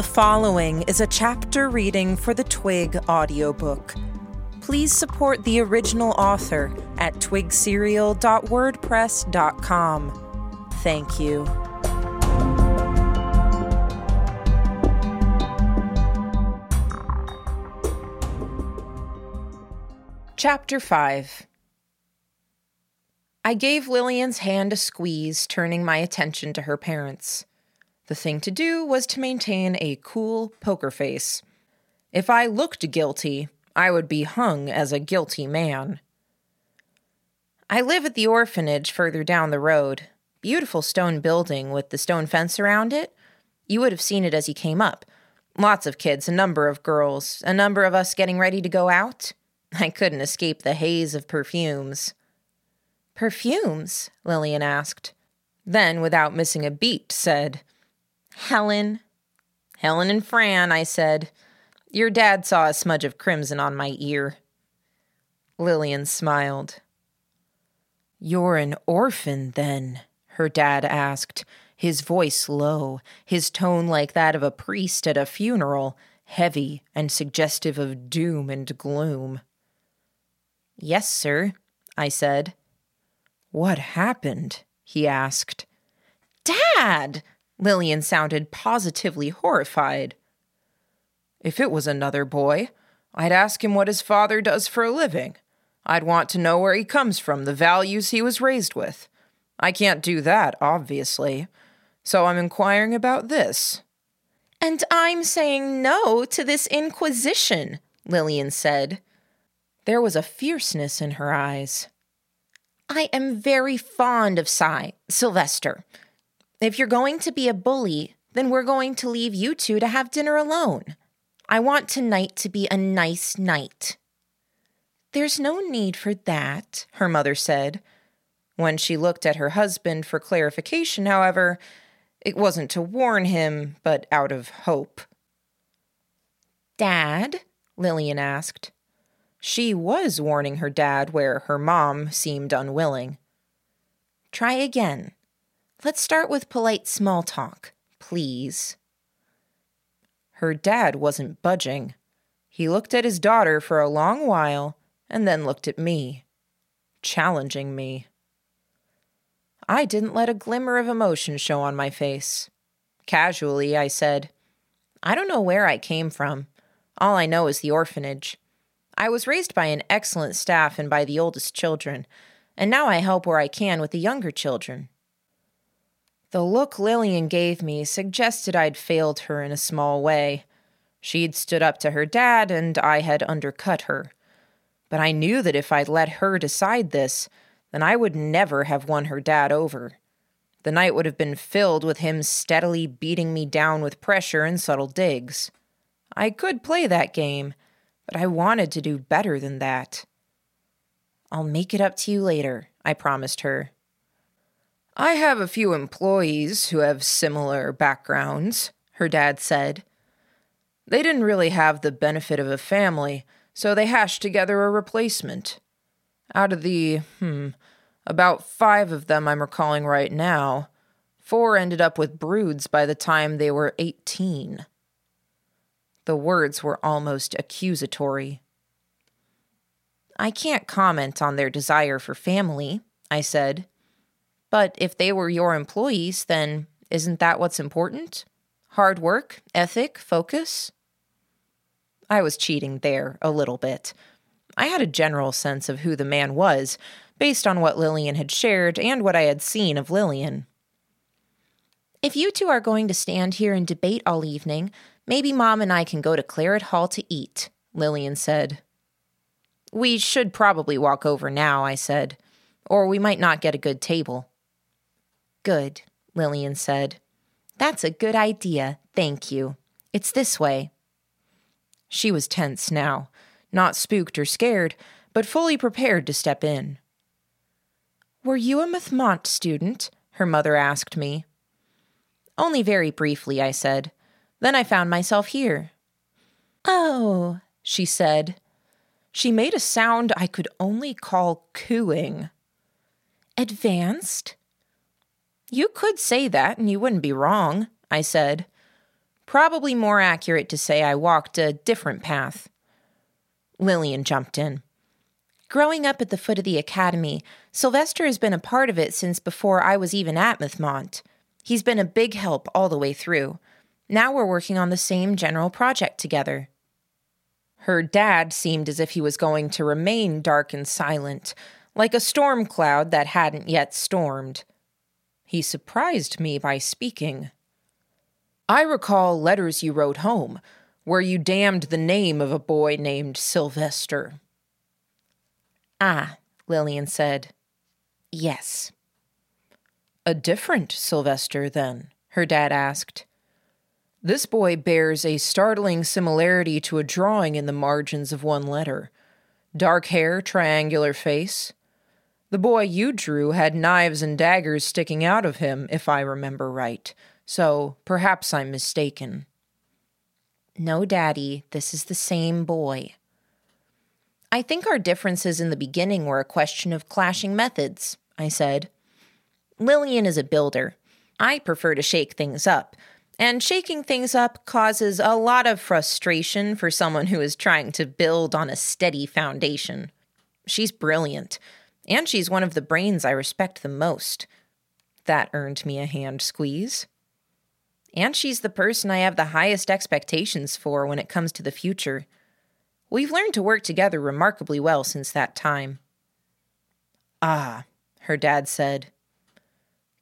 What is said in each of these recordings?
The following is a chapter reading for the Twig audiobook. Please support the original author at twigserial.wordpress.com. Thank you. Chapter 5 I gave Lillian's hand a squeeze, turning my attention to her parents. The thing to do was to maintain a cool poker face. If I looked guilty, I would be hung as a guilty man. I live at the orphanage further down the road. Beautiful stone building with the stone fence around it. You would have seen it as you came up. Lots of kids, a number of girls, a number of us getting ready to go out. I couldn't escape the haze of perfumes. Perfumes? Lillian asked. Then, without missing a beat, said, Helen. Helen and Fran, I said. Your dad saw a smudge of crimson on my ear. Lillian smiled. You're an orphan, then? her dad asked, his voice low, his tone like that of a priest at a funeral, heavy and suggestive of doom and gloom. Yes, sir, I said. What happened? he asked. Dad! Lillian sounded positively horrified. If it was another boy, I'd ask him what his father does for a living. I'd want to know where he comes from, the values he was raised with. I can't do that, obviously. So I'm inquiring about this. And I'm saying no to this inquisition, Lillian said. There was a fierceness in her eyes. I am very fond of Cy, Sylvester. If you're going to be a bully, then we're going to leave you two to have dinner alone. I want tonight to be a nice night. There's no need for that, her mother said. When she looked at her husband for clarification, however, it wasn't to warn him, but out of hope. Dad? Lillian asked. She was warning her dad where her mom seemed unwilling. Try again. Let's start with polite small talk, please. Her dad wasn't budging. He looked at his daughter for a long while and then looked at me, challenging me. I didn't let a glimmer of emotion show on my face. Casually, I said, I don't know where I came from. All I know is the orphanage. I was raised by an excellent staff and by the oldest children, and now I help where I can with the younger children. The look Lillian gave me suggested I'd failed her in a small way. She'd stood up to her dad, and I had undercut her. But I knew that if I'd let her decide this, then I would never have won her dad over. The night would have been filled with him steadily beating me down with pressure and subtle digs. I could play that game, but I wanted to do better than that. I'll make it up to you later, I promised her. I have a few employees who have similar backgrounds, her dad said. They didn't really have the benefit of a family, so they hashed together a replacement. Out of the, hmm, about five of them I'm recalling right now, four ended up with broods by the time they were 18. The words were almost accusatory. I can't comment on their desire for family, I said. But if they were your employees, then isn't that what's important? Hard work, ethic, focus? I was cheating there a little bit. I had a general sense of who the man was, based on what Lillian had shared and what I had seen of Lillian. If you two are going to stand here and debate all evening, maybe Mom and I can go to Claret Hall to eat, Lillian said. We should probably walk over now, I said, or we might not get a good table. Good, Lillian said. That's a good idea, thank you. It's this way. She was tense now, not spooked or scared, but fully prepared to step in. Were you a Mathmont student? her mother asked me. Only very briefly, I said. Then I found myself here. Oh, she said. She made a sound I could only call cooing. Advanced? You could say that, and you wouldn't be wrong, I said. Probably more accurate to say I walked a different path. Lillian jumped in. Growing up at the foot of the academy, Sylvester has been a part of it since before I was even at Mythmont. He's been a big help all the way through. Now we're working on the same general project together. Her dad seemed as if he was going to remain dark and silent, like a storm cloud that hadn't yet stormed. He surprised me by speaking. I recall letters you wrote home, where you damned the name of a boy named Sylvester. Ah, Lillian said. Yes. A different Sylvester, then? her dad asked. This boy bears a startling similarity to a drawing in the margins of one letter. Dark hair, triangular face. The boy you drew had knives and daggers sticking out of him, if I remember right, so perhaps I'm mistaken. No, Daddy, this is the same boy. I think our differences in the beginning were a question of clashing methods, I said. Lillian is a builder. I prefer to shake things up, and shaking things up causes a lot of frustration for someone who is trying to build on a steady foundation. She's brilliant and she's one of the brains I respect the most. That earned me a hand squeeze. And she's the person I have the highest expectations for when it comes to the future. We've learned to work together remarkably well since that time. Ah, her dad said.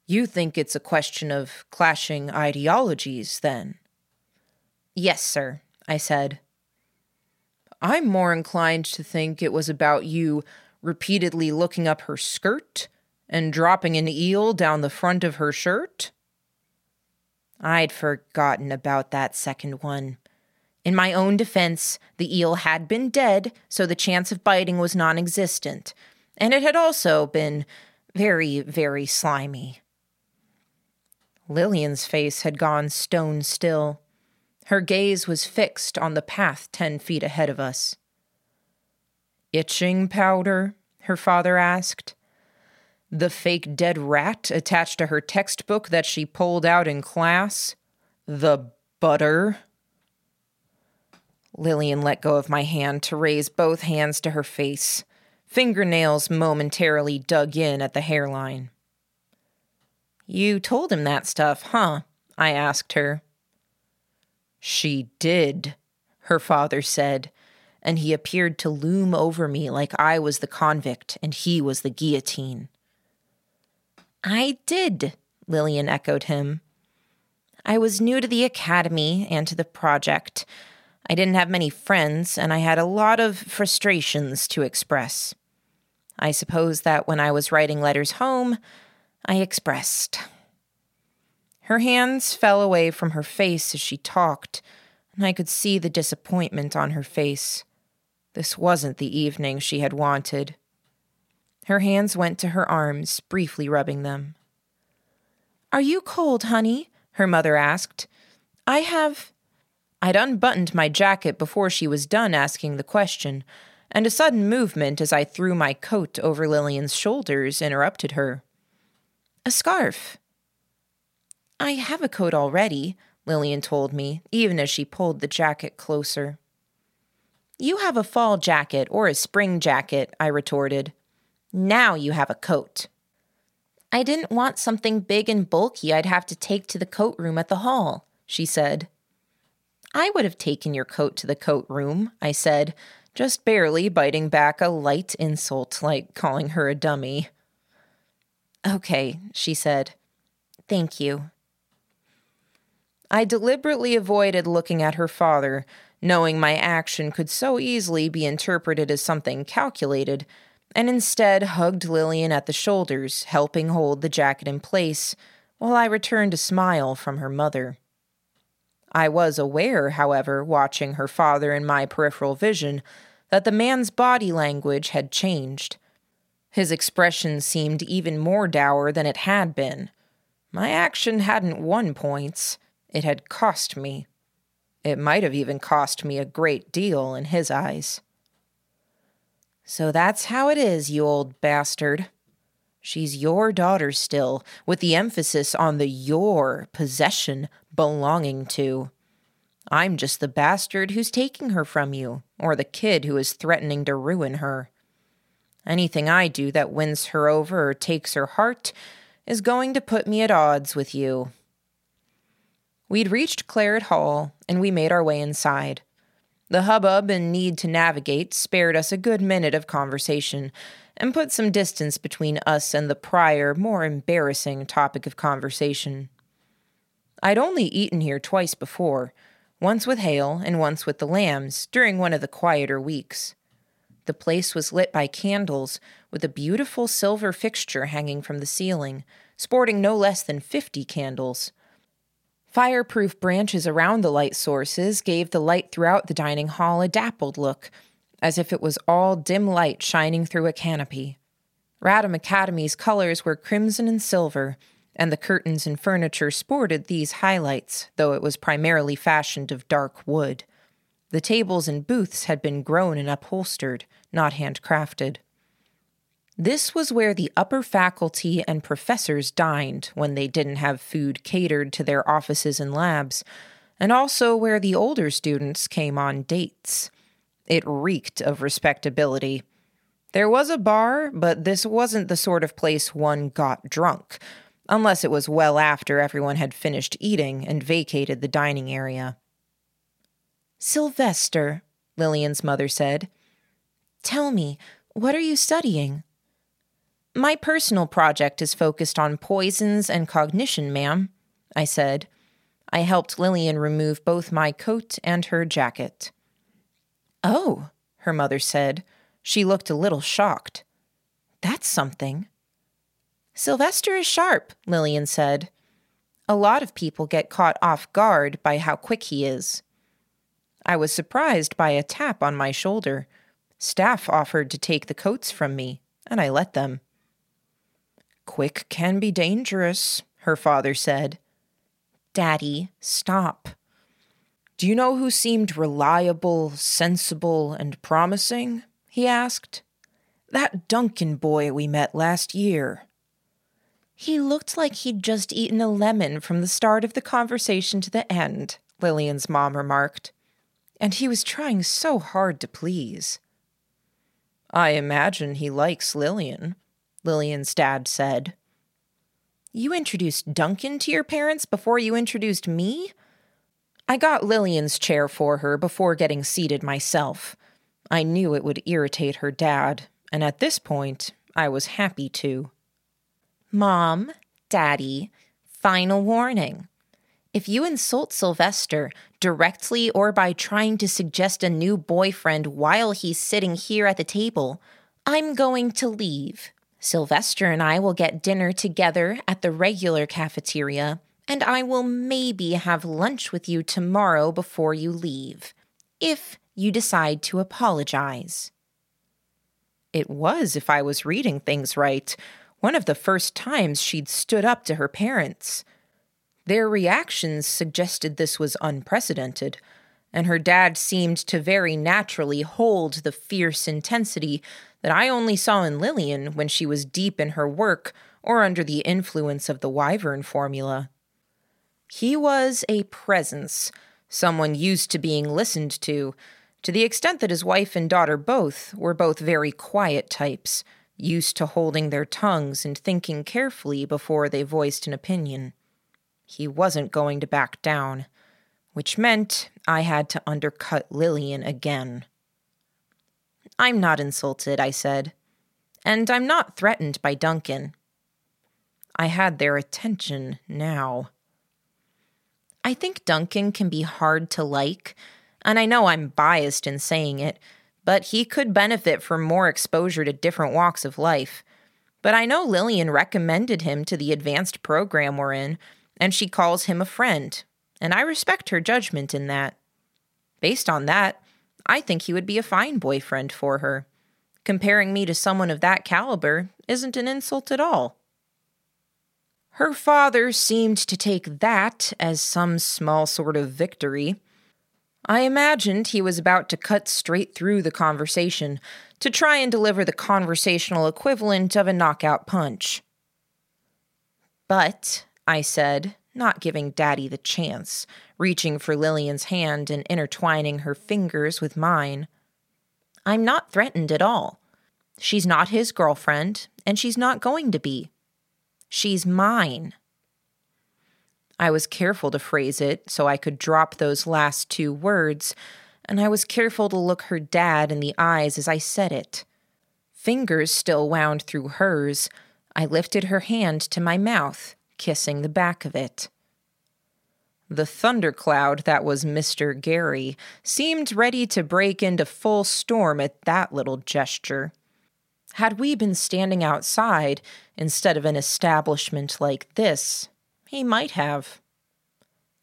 You think it's a question of clashing ideologies, then? Yes, sir, I said. I'm more inclined to think it was about you repeatedly looking up her skirt and dropping an eel down the front of her shirt? I'd forgotten about that second one. In my own defense, the eel had been dead, so the chance of biting was non existent, and it had also been very, very slimy. Lillian's face had gone stone still. Her gaze was fixed on the path ten feet ahead of us. Itching powder? her father asked. The fake dead rat attached to her textbook that she pulled out in class? The butter? Lillian let go of my hand to raise both hands to her face. Fingernails momentarily dug in at the hairline. You told him that stuff, huh? I asked her. She did, her father said, and he appeared to loom over me like I was the convict and he was the guillotine. I did, Lillian echoed him. I was new to the academy and to the project. I didn't have many friends, and I had a lot of frustrations to express. I suppose that when I was writing letters home, I expressed. Her hands fell away from her face as she talked, and I could see the disappointment on her face. This wasn't the evening she had wanted. Her hands went to her arms, briefly rubbing them. Are you cold, honey? her mother asked. I have. I'd unbuttoned my jacket before she was done asking the question, and a sudden movement as I threw my coat over Lillian's shoulders interrupted her. A scarf. I have a coat already, Lillian told me, even as she pulled the jacket closer. You have a fall jacket or a spring jacket, I retorted. Now you have a coat. I didn't want something big and bulky I'd have to take to the coat room at the hall, she said. I would have taken your coat to the coat room, I said, just barely biting back a light insult like calling her a dummy. Okay, she said. Thank you. I deliberately avoided looking at her father, knowing my action could so easily be interpreted as something calculated, and instead hugged Lillian at the shoulders, helping hold the jacket in place, while I returned a smile from her mother. I was aware, however, watching her father in my peripheral vision, that the man's body language had changed. His expression seemed even more dour than it had been. My action hadn't won points, it had cost me. It might have even cost me a great deal in his eyes. So that's how it is, you old bastard. She's your daughter still, with the emphasis on the your possession belonging to. I'm just the bastard who's taking her from you, or the kid who is threatening to ruin her. Anything I do that wins her over or takes her heart is going to put me at odds with you. We'd reached Claret Hall, and we made our way inside. The hubbub and need to navigate spared us a good minute of conversation and put some distance between us and the prior, more embarrassing topic of conversation. I'd only eaten here twice before, once with Hale and once with the lambs during one of the quieter weeks. The place was lit by candles, with a beautiful silver fixture hanging from the ceiling, sporting no less than fifty candles. Fireproof branches around the light sources gave the light throughout the dining hall a dappled look, as if it was all dim light shining through a canopy. Radham Academy's colors were crimson and silver, and the curtains and furniture sported these highlights, though it was primarily fashioned of dark wood. The tables and booths had been grown and upholstered, not handcrafted. This was where the upper faculty and professors dined when they didn't have food catered to their offices and labs, and also where the older students came on dates. It reeked of respectability. There was a bar, but this wasn't the sort of place one got drunk, unless it was well after everyone had finished eating and vacated the dining area. Sylvester, Lillian's mother said, tell me, what are you studying? My personal project is focused on poisons and cognition, ma'am, I said. I helped Lillian remove both my coat and her jacket. Oh, her mother said. She looked a little shocked. That's something. Sylvester is sharp, Lillian said. A lot of people get caught off guard by how quick he is. I was surprised by a tap on my shoulder. Staff offered to take the coats from me, and I let them. Quick can be dangerous, her father said. Daddy, stop. Do you know who seemed reliable, sensible, and promising? he asked. That Duncan boy we met last year. He looked like he'd just eaten a lemon from the start of the conversation to the end, Lillian's mom remarked. And he was trying so hard to please. I imagine he likes Lillian, Lillian's dad said. You introduced Duncan to your parents before you introduced me? I got Lillian's chair for her before getting seated myself. I knew it would irritate her dad, and at this point, I was happy to. Mom, Daddy, final warning. If you insult Sylvester directly or by trying to suggest a new boyfriend while he's sitting here at the table, I'm going to leave. Sylvester and I will get dinner together at the regular cafeteria, and I will maybe have lunch with you tomorrow before you leave, if you decide to apologize. It was, if I was reading things right, one of the first times she'd stood up to her parents. Their reactions suggested this was unprecedented, and her dad seemed to very naturally hold the fierce intensity that I only saw in Lillian when she was deep in her work or under the influence of the Wyvern formula. He was a presence, someone used to being listened to, to the extent that his wife and daughter both were both very quiet types, used to holding their tongues and thinking carefully before they voiced an opinion. He wasn't going to back down, which meant I had to undercut Lillian again. I'm not insulted, I said. And I'm not threatened by Duncan. I had their attention now. I think Duncan can be hard to like, and I know I'm biased in saying it, but he could benefit from more exposure to different walks of life. But I know Lillian recommended him to the advanced program we're in, and she calls him a friend, and I respect her judgment in that. Based on that, I think he would be a fine boyfriend for her. Comparing me to someone of that caliber isn't an insult at all. Her father seemed to take that as some small sort of victory. I imagined he was about to cut straight through the conversation to try and deliver the conversational equivalent of a knockout punch. But, I said, not giving Daddy the chance, reaching for Lillian's hand and intertwining her fingers with mine. I'm not threatened at all. She's not his girlfriend, and she's not going to be. She's mine. I was careful to phrase it so I could drop those last two words, and I was careful to look her dad in the eyes as I said it. Fingers still wound through hers, I lifted her hand to my mouth, kissing the back of it. The thundercloud that was Mr. Gary seemed ready to break into full storm at that little gesture. Had we been standing outside instead of an establishment like this, he might have.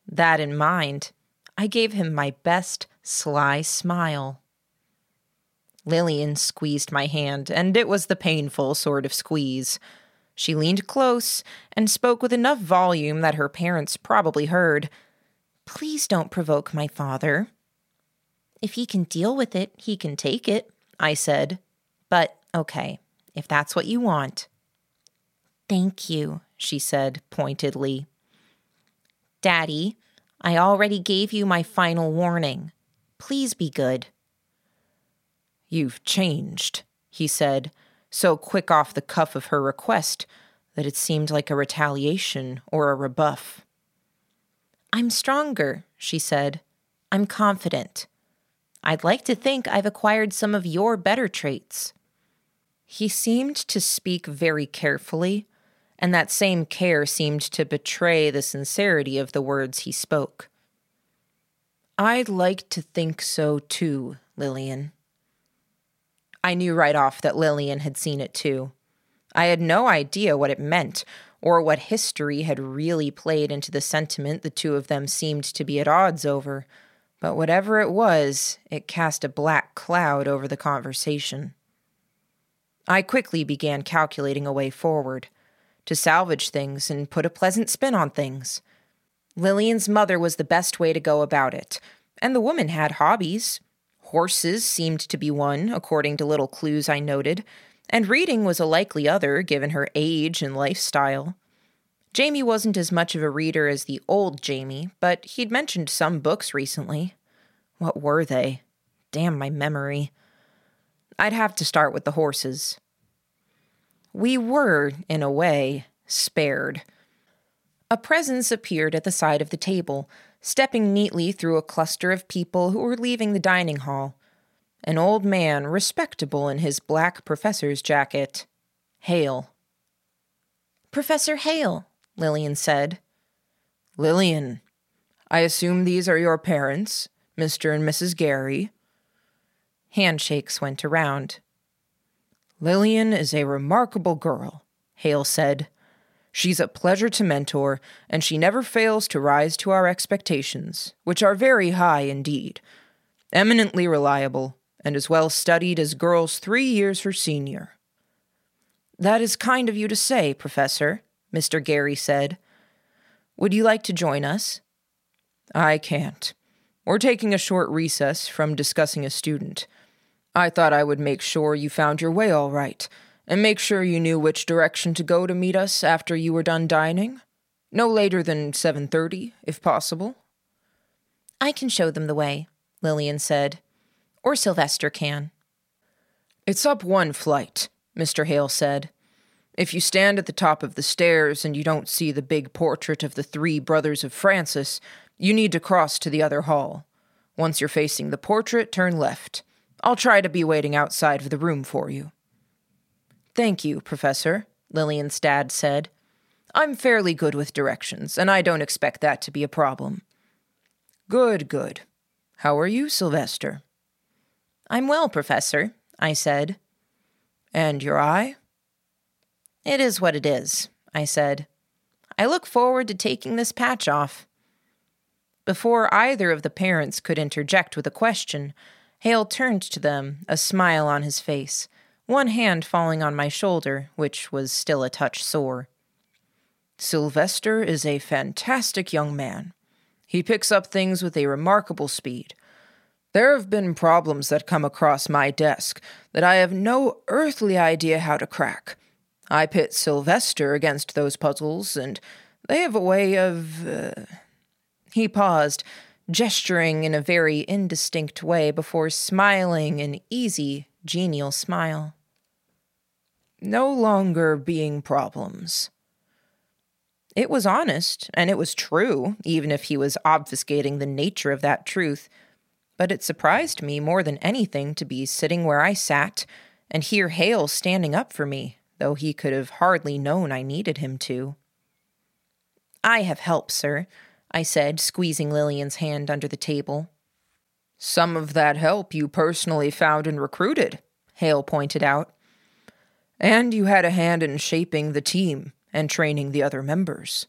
That in mind, I gave him my best sly smile. Lillian squeezed my hand, and it was the painful sort of squeeze. She leaned close and spoke with enough volume that her parents probably heard. Please don't provoke my father. If he can deal with it, he can take it, I said. But okay, if that's what you want. Thank you, she said pointedly. Daddy, I already gave you my final warning. Please be good. You've changed, he said, so quick off the cuff of her request that it seemed like a retaliation or a rebuff. I'm stronger, she said. I'm confident. I'd like to think I've acquired some of your better traits. He seemed to speak very carefully, and that same care seemed to betray the sincerity of the words he spoke. I'd like to think so too, Lillian. I knew right off that Lillian had seen it too. I had no idea what it meant or what history had really played into the sentiment the two of them seemed to be at odds over, but whatever it was, it cast a black cloud over the conversation. I quickly began calculating a way forward to salvage things and put a pleasant spin on things. Lillian's mother was the best way to go about it, and the woman had hobbies. Horses seemed to be one, according to little clues I noted, and reading was a likely other, given her age and lifestyle. Jamie wasn't as much of a reader as the old Jamie, but he'd mentioned some books recently. What were they? Damn my memory. I'd have to start with the horses. We were, in a way, spared. A presence appeared at the side of the table, stepping neatly through a cluster of people who were leaving the dining hall. An old man, respectable in his black professor's jacket. Hale. Professor Hale, Lillian said. Lillian, I assume these are your parents, Mr. and Mrs. Gary. Handshakes went around. Lillian is a remarkable girl, Hale said. She's a pleasure to mentor, and she never fails to rise to our expectations, which are very high indeed. Eminently reliable, and as well studied as girls three years her senior. That is kind of you to say, Professor, Mr. Gary said. Would you like to join us? I can't. We're taking a short recess from discussing a student. I thought I would make sure you found your way all right and make sure you knew which direction to go to meet us after you were done dining. No later than 7:30, if possible. I can show them the way, Lillian said. Or Sylvester can. It's up one flight, Mr. Hale said. If you stand at the top of the stairs and you don't see the big portrait of the three brothers of Francis, you need to cross to the other hall. Once you're facing the portrait, turn left. I'll try to be waiting outside of the room for you. Thank you, Professor, Lillian's dad said. I'm fairly good with directions, and I don't expect that to be a problem. Good, good. How are you, Sylvester? I'm well, Professor, I said. And your eye? It is what it is, I said. I look forward to taking this patch off. Before either of the parents could interject with a question, Hale turned to them, a smile on his face one hand falling on my shoulder, which was still a touch sore. Sylvester is a fantastic young man. He picks up things with a remarkable speed. There have been problems that come across my desk that I have no earthly idea how to crack. I pit Sylvester against those puzzles, and They have a way of. Uh... He paused, gesturing in a very indistinct way before smiling an easy, genial smile. No longer being problems. It was honest, and it was true, even if he was obfuscating the nature of that truth. But it surprised me more than anything to be sitting where I sat and hear Hale standing up for me, though he could have hardly known I needed him to. I have help, sir, I said, squeezing Lillian's hand under the table. Some of that help you personally found and recruited, Hale pointed out. And you had a hand in shaping the team and training the other members.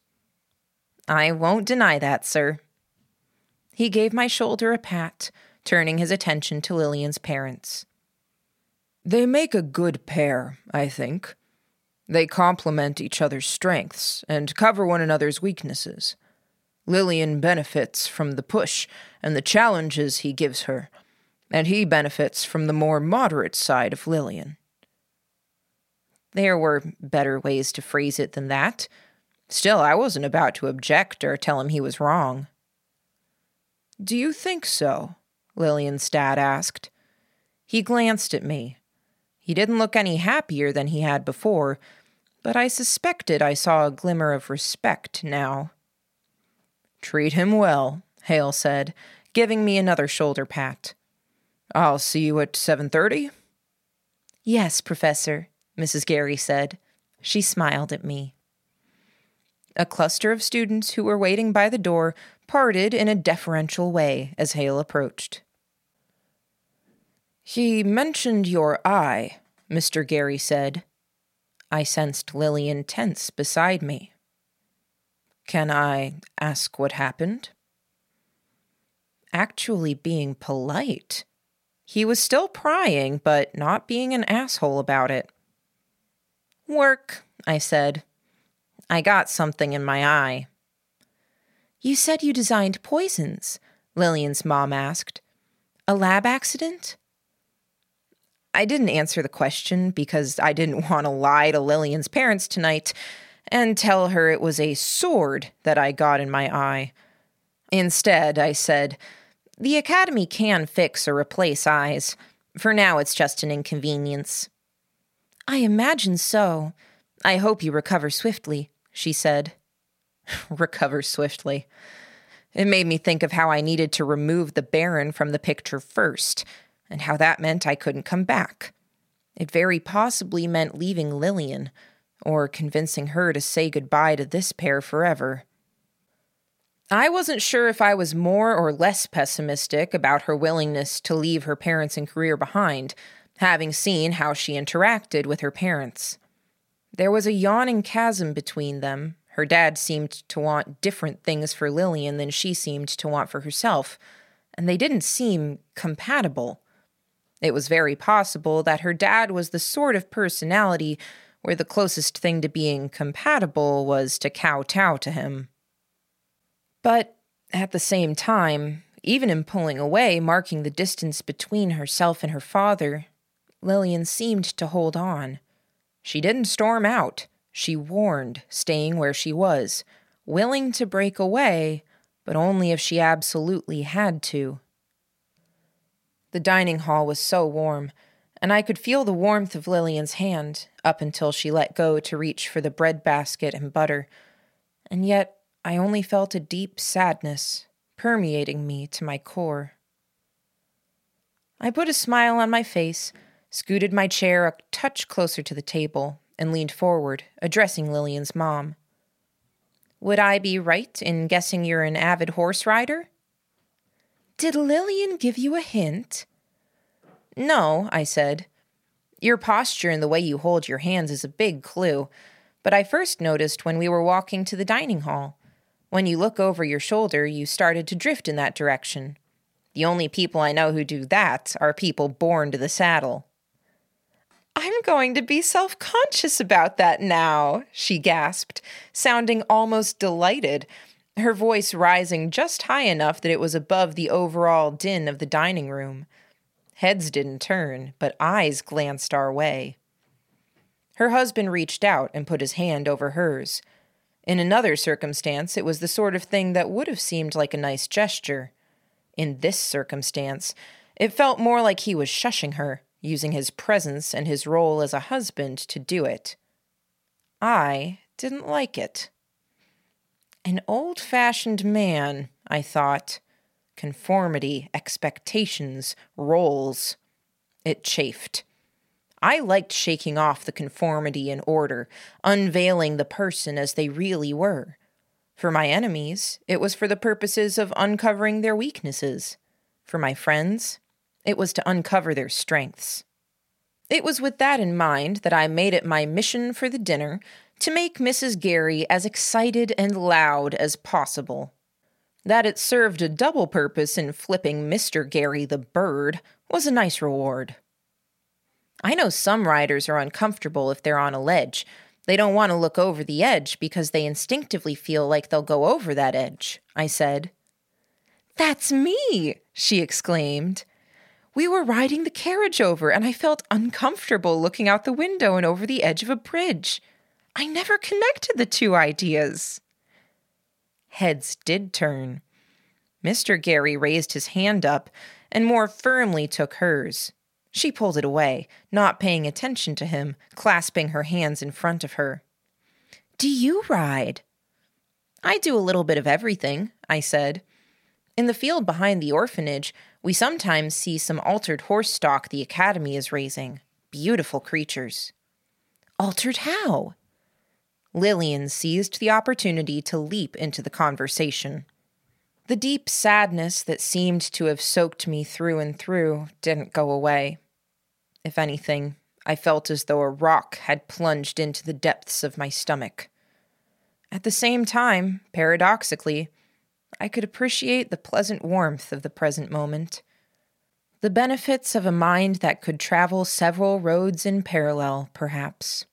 I won't deny that, sir. He gave my shoulder a pat, turning his attention to Lillian's parents. They make a good pair, I think. They complement each other's strengths and cover one another's weaknesses. Lillian benefits from the push and the challenges he gives her, and he benefits from the more moderate side of Lillian. There were better ways to phrase it than that. Still, I wasn't about to object or tell him he was wrong. Do you think so? Lillian's dad asked. He glanced at me. He didn't look any happier than he had before, but I suspected I saw a glimmer of respect now. Treat him well, Hale said, giving me another shoulder pat. I'll see you at 7:30. Yes, professor, Mrs. Gary said. She smiled at me. A cluster of students who were waiting by the door parted in a deferential way as Hale approached. He mentioned your eye, Mr. Gary said. I sensed Lillian tense beside me. Can I ask what happened? Actually, being polite. He was still prying, but not being an asshole about it. Work, I said. I got something in my eye. You said you designed poisons, Lillian's mom asked. A lab accident? I didn't answer the question because I didn't want to lie to Lillian's parents tonight and tell her it was a sword that I got in my eye. Instead, I said, The Academy can fix or replace eyes. For now, it's just an inconvenience. I imagine so. I hope you recover swiftly, she said. recover swiftly. It made me think of how I needed to remove the Baron from the picture first, and how that meant I couldn't come back. It very possibly meant leaving Lillian, or convincing her to say goodbye to this pair forever. I wasn't sure if I was more or less pessimistic about her willingness to leave her parents and career behind having seen how she interacted with her parents. There was a yawning chasm between them. Her dad seemed to want different things for Lillian than she seemed to want for herself, and they didn't seem compatible. It was very possible that her dad was the sort of personality where the closest thing to being compatible was to kowtow to him. But at the same time, even in pulling away, marking the distance between herself and her father, Lillian seemed to hold on. She didn't storm out. She warned, staying where she was, willing to break away, but only if she absolutely had to. The dining hall was so warm, and I could feel the warmth of Lillian's hand up until she let go to reach for the bread basket and butter, and yet I only felt a deep sadness permeating me to my core. I put a smile on my face scooted my chair a touch closer to the table, and leaned forward, addressing Lillian's mom. Would I be right in guessing you're an avid horse rider? Did Lillian give you a hint? No, I said. Your posture and the way you hold your hands is a big clue, but I first noticed when we were walking to the dining hall. When you look over your shoulder, you started to drift in that direction. The only people I know who do that are people born to the saddle. I'm going to be self conscious about that now, she gasped, sounding almost delighted, her voice rising just high enough that it was above the overall din of the dining room. Heads didn't turn, but eyes glanced our way. Her husband reached out and put his hand over hers. In another circumstance, it was the sort of thing that would have seemed like a nice gesture. In this circumstance, it felt more like he was shushing her, using his presence and his role as a husband to do it. I didn't like it. An old fashioned man, I thought. Conformity, expectations, roles. It chafed. I liked shaking off the conformity and order, unveiling the person as they really were. For my enemies, it was for the purposes of uncovering their weaknesses. For my friends, it was to uncover their strengths. It was with that in mind that I made it my mission for the dinner to make Mrs. Gary as excited and loud as possible. That it served a double purpose in flipping Mr. Gary the bird was a nice reward. I know some riders are uncomfortable if they're on a ledge. They don't want to look over the edge because they instinctively feel like they'll go over that edge, I said. That's me, she exclaimed. We were riding the carriage over, and I felt uncomfortable looking out the window and over the edge of a bridge. I never connected the two ideas. Heads did turn. Mr. Gary raised his hand up and more firmly took hers. She pulled it away, not paying attention to him, clasping her hands in front of her. Do you ride? I do a little bit of everything, I said. In the field behind the orphanage, we sometimes see some altered horse stock the Academy is raising. Beautiful creatures. Altered how? Lillian seized the opportunity to leap into the conversation. The deep sadness that seemed to have soaked me through and through didn't go away. If anything, I felt as though a rock had plunged into the depths of my stomach. At the same time, paradoxically, I could appreciate the pleasant warmth of the present moment. The benefits of a mind that could travel several roads in parallel, perhaps.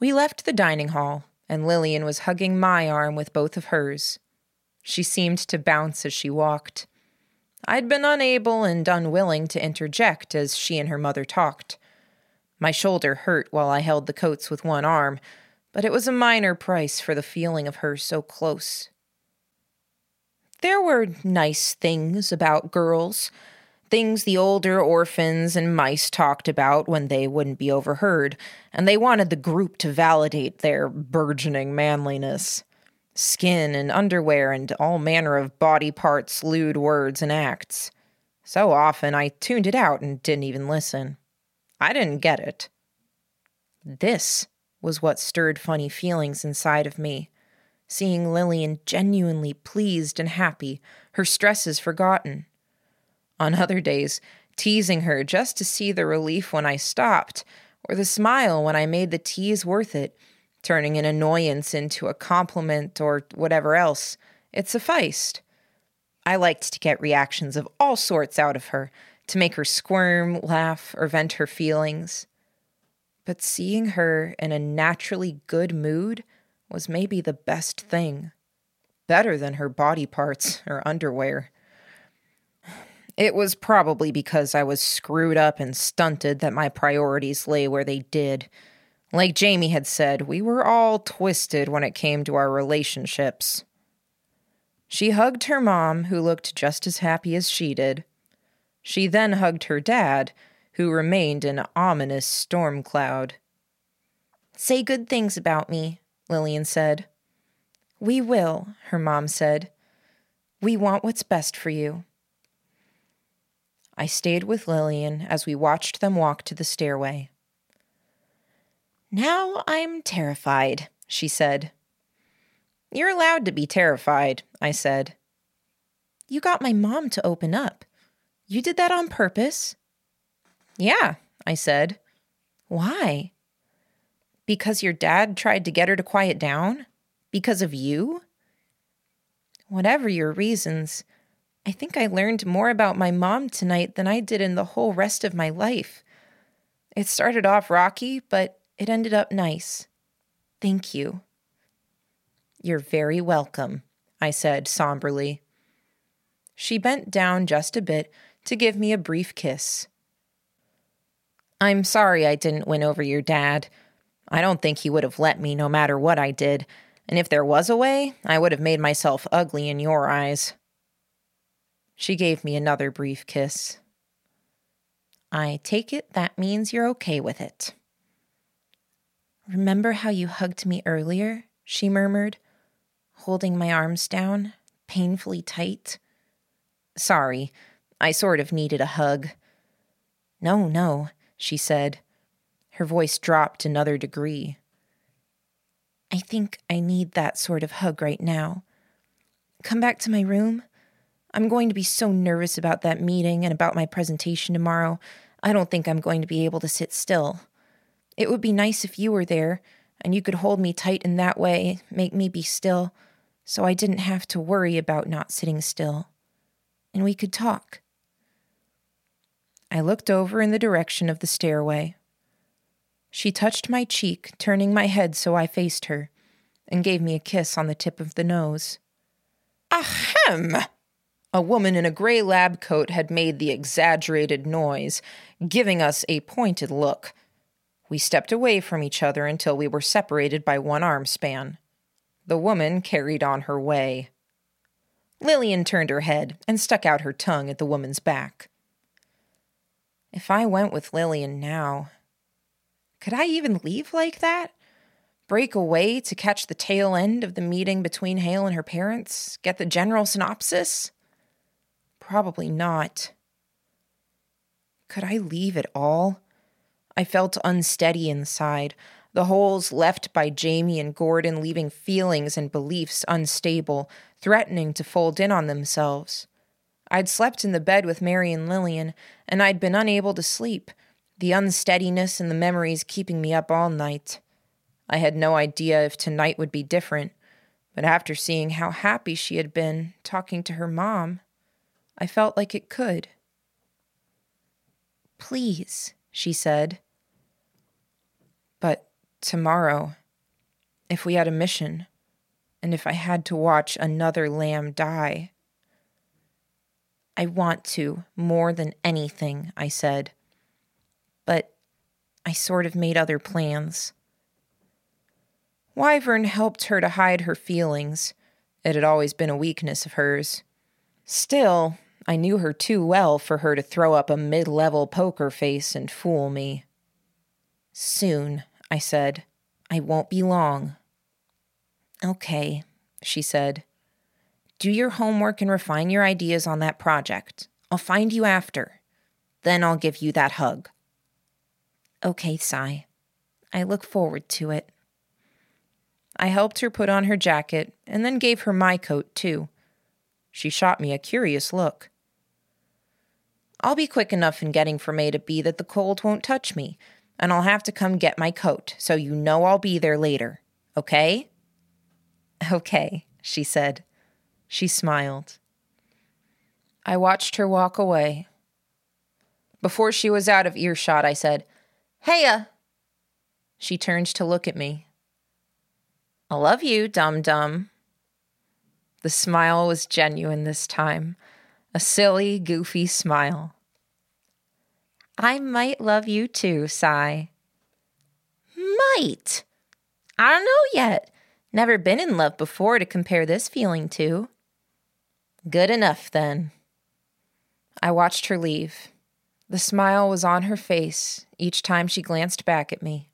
We left the dining hall, and Lillian was hugging my arm with both of hers. She seemed to bounce as she walked. I'd been unable and unwilling to interject as she and her mother talked. My shoulder hurt while I held the coats with one arm, but it was a minor price for the feeling of her so close. There were nice things about girls, things the older orphans and mice talked about when they wouldn't be overheard, and they wanted the group to validate their burgeoning manliness skin and underwear and all manner of body parts, lewd words, and acts. So often I tuned it out and didn't even listen. I didn't get it. This was what stirred funny feelings inside of me. Seeing Lillian genuinely pleased and happy, her stresses forgotten. On other days, teasing her just to see the relief when I stopped, or the smile when I made the tease worth it, turning an annoyance into a compliment or whatever else. It sufficed. I liked to get reactions of all sorts out of her, to make her squirm, laugh, or vent her feelings. But seeing her in a naturally good mood was maybe the best thing. Better than her body parts or underwear. It was probably because I was screwed up and stunted that my priorities lay where they did like Jamie had said, we were all twisted when it came to our relationships. She hugged her mom, who looked just as happy as she did. She then hugged her dad, who remained an ominous storm cloud. Say good things about me, Lillian said. We will, her mom said. We want what's best for you. I stayed with Lillian as we watched them walk to the stairway. Now I'm terrified, she said. You're allowed to be terrified, I said. You got my mom to open up. You did that on purpose? Yeah, I said. Why? Because your dad tried to get her to quiet down? Because of you? Whatever your reasons, I think I learned more about my mom tonight than I did in the whole rest of my life. It started off rocky, but it ended up nice. Thank you. You're very welcome, I said somberly. She bent down just a bit to give me a brief kiss. I'm sorry I didn't win over your dad. I don't think he would have let me no matter what I did, and if there was a way, I would have made myself ugly in your eyes. She gave me another brief kiss. I take it that means you're okay with it. Remember how you hugged me earlier? She murmured, holding my arms down, painfully tight. Sorry, I sort of needed a hug. No, no, she said. Her voice dropped another degree. I think I need that sort of hug right now. Come back to my room. I'm going to be so nervous about that meeting and about my presentation tomorrow. I don't think I'm going to be able to sit still. It would be nice if you were there and you could hold me tight in that way, make me be still, so I didn't have to worry about not sitting still. And we could talk. I looked over in the direction of the stairway. She touched my cheek, turning my head so I faced her, and gave me a kiss on the tip of the nose. Ahem! A woman in a gray lab coat had made the exaggerated noise, giving us a pointed look. We stepped away from each other until we were separated by one arm span. The woman carried on her way. Lillian turned her head and stuck out her tongue at the woman's back. If I went with Lillian now, could I even leave like that? Break away to catch the tail end of the meeting between Hale and her parents? Get the general synopsis? Probably not. Could I leave at all? I felt unsteady inside, the holes left by Jamie and Gordon leaving feelings and beliefs unstable, threatening to fold in on themselves. I'd slept in the bed with Mary and Lillian, and I'd been unable to sleep, the unsteadiness and the memories keeping me up all night. I had no idea if tonight would be different, but after seeing how happy she had been talking to her mom, I felt like it could. Please, she said. But tomorrow, if we had a mission, and if I had to watch another lamb die, I want to more than anything, I said but I sort of made other plans. Wyvern helped her to hide her feelings. It had always been a weakness of hers. Still, I knew her too well for her to throw up a mid level poker face and fool me. Soon, I said. I won't be long. Okay, she said. Do your homework and refine your ideas on that project. I'll find you after. Then I'll give you that hug. Okay, Sy. I look forward to it. I helped her put on her jacket and then gave her my coat, too. She shot me a curious look. I'll be quick enough in getting from A to B that the cold won't touch me, and I'll have to come get my coat, so you know I'll be there later. Okay? Okay, she said. She smiled. I watched her walk away. Before she was out of earshot, I said, Heya! She turned to look at me. I love you, dum dum. The smile was genuine this time, a silly, goofy smile. I might love you too, Sy. Might. I don't know yet. Never been in love before to compare this feeling to. Good enough, then. I watched her leave. The smile was on her face each time she glanced back at me.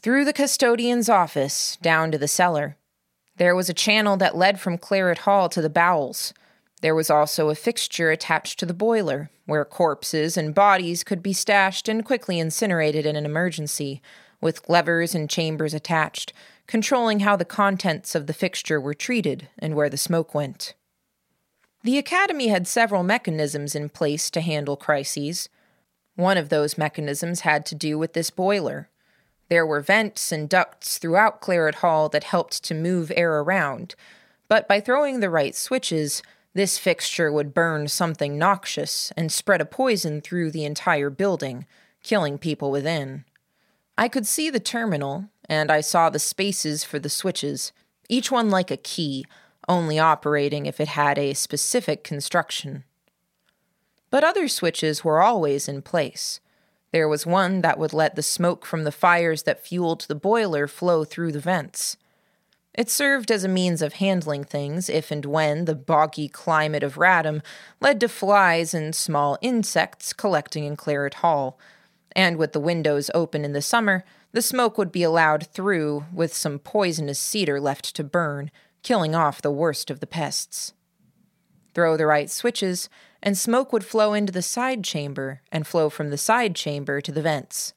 Through the custodian's office, down to the cellar. There was a channel that led from Claret Hall to the bowels. There was also a fixture attached to the boiler, where corpses and bodies could be stashed and quickly incinerated in an emergency, with levers and chambers attached, controlling how the contents of the fixture were treated and where the smoke went. The Academy had several mechanisms in place to handle crises. One of those mechanisms had to do with this boiler. There were vents and ducts throughout Claret Hall that helped to move air around, but by throwing the right switches, this fixture would burn something noxious and spread a poison through the entire building, killing people within. I could see the terminal, and I saw the spaces for the switches, each one like a key, only operating if it had a specific construction. But other switches were always in place. There was one that would let the smoke from the fires that fueled the boiler flow through the vents. It served as a means of handling things if and when the boggy climate of Radham led to flies and small insects collecting in Claret Hall. And with the windows open in the summer, the smoke would be allowed through with some poisonous cedar left to burn, killing off the worst of the pests. Throw the right switches, and smoke would flow into the side chamber and flow from the side chamber to the vents.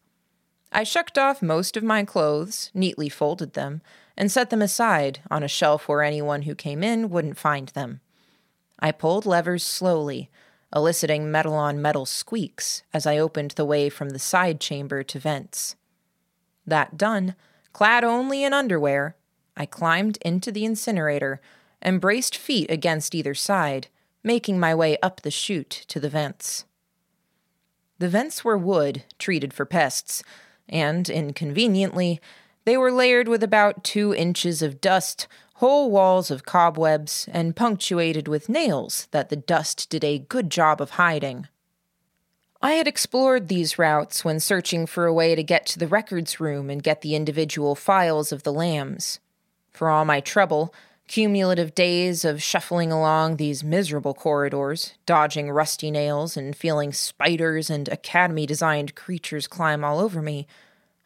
I shucked off most of my clothes, neatly folded them, and set them aside on a shelf where anyone who came in wouldn't find them. I pulled levers slowly, eliciting metal on metal squeaks as I opened the way from the side chamber to vents. That done, clad only in underwear, I climbed into the incinerator and braced feet against either side, making my way up the chute to the vents. The vents were wood, treated for pests, and, inconveniently, they were layered with about two inches of dust, whole walls of cobwebs, and punctuated with nails that the dust did a good job of hiding. I had explored these routes when searching for a way to get to the records room and get the individual files of the lambs. For all my trouble, cumulative days of shuffling along these miserable corridors, dodging rusty nails and feeling spiders and academy designed creatures climb all over me,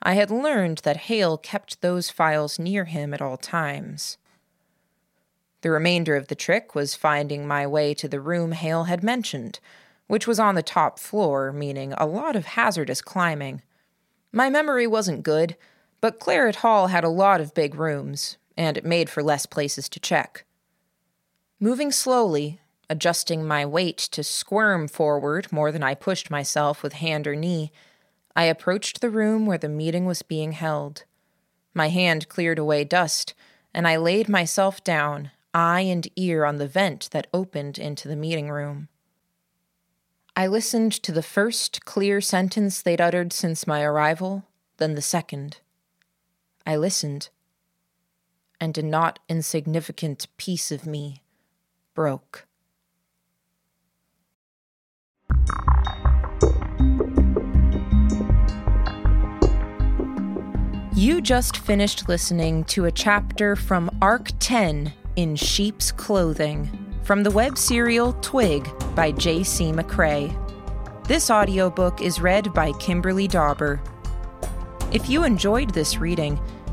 I had learned that Hale kept those files near him at all times. The remainder of the trick was finding my way to the room Hale had mentioned, which was on the top floor, meaning a lot of hazardous climbing. My memory wasn't good, but Claret Hall had a lot of big rooms, and it made for less places to check. Moving slowly, adjusting my weight to squirm forward more than I pushed myself with hand or knee, I approached the room where the meeting was being held. My hand cleared away dust, and I laid myself down, eye and ear on the vent that opened into the meeting room. I listened to the first clear sentence they'd uttered since my arrival, then the second. I listened, and a not insignificant piece of me broke. You just finished listening to a chapter from Arc 10 in Sheep's Clothing from the web serial Twig by J.C. McCrae. This audiobook is read by Kimberly Dauber. If you enjoyed this reading,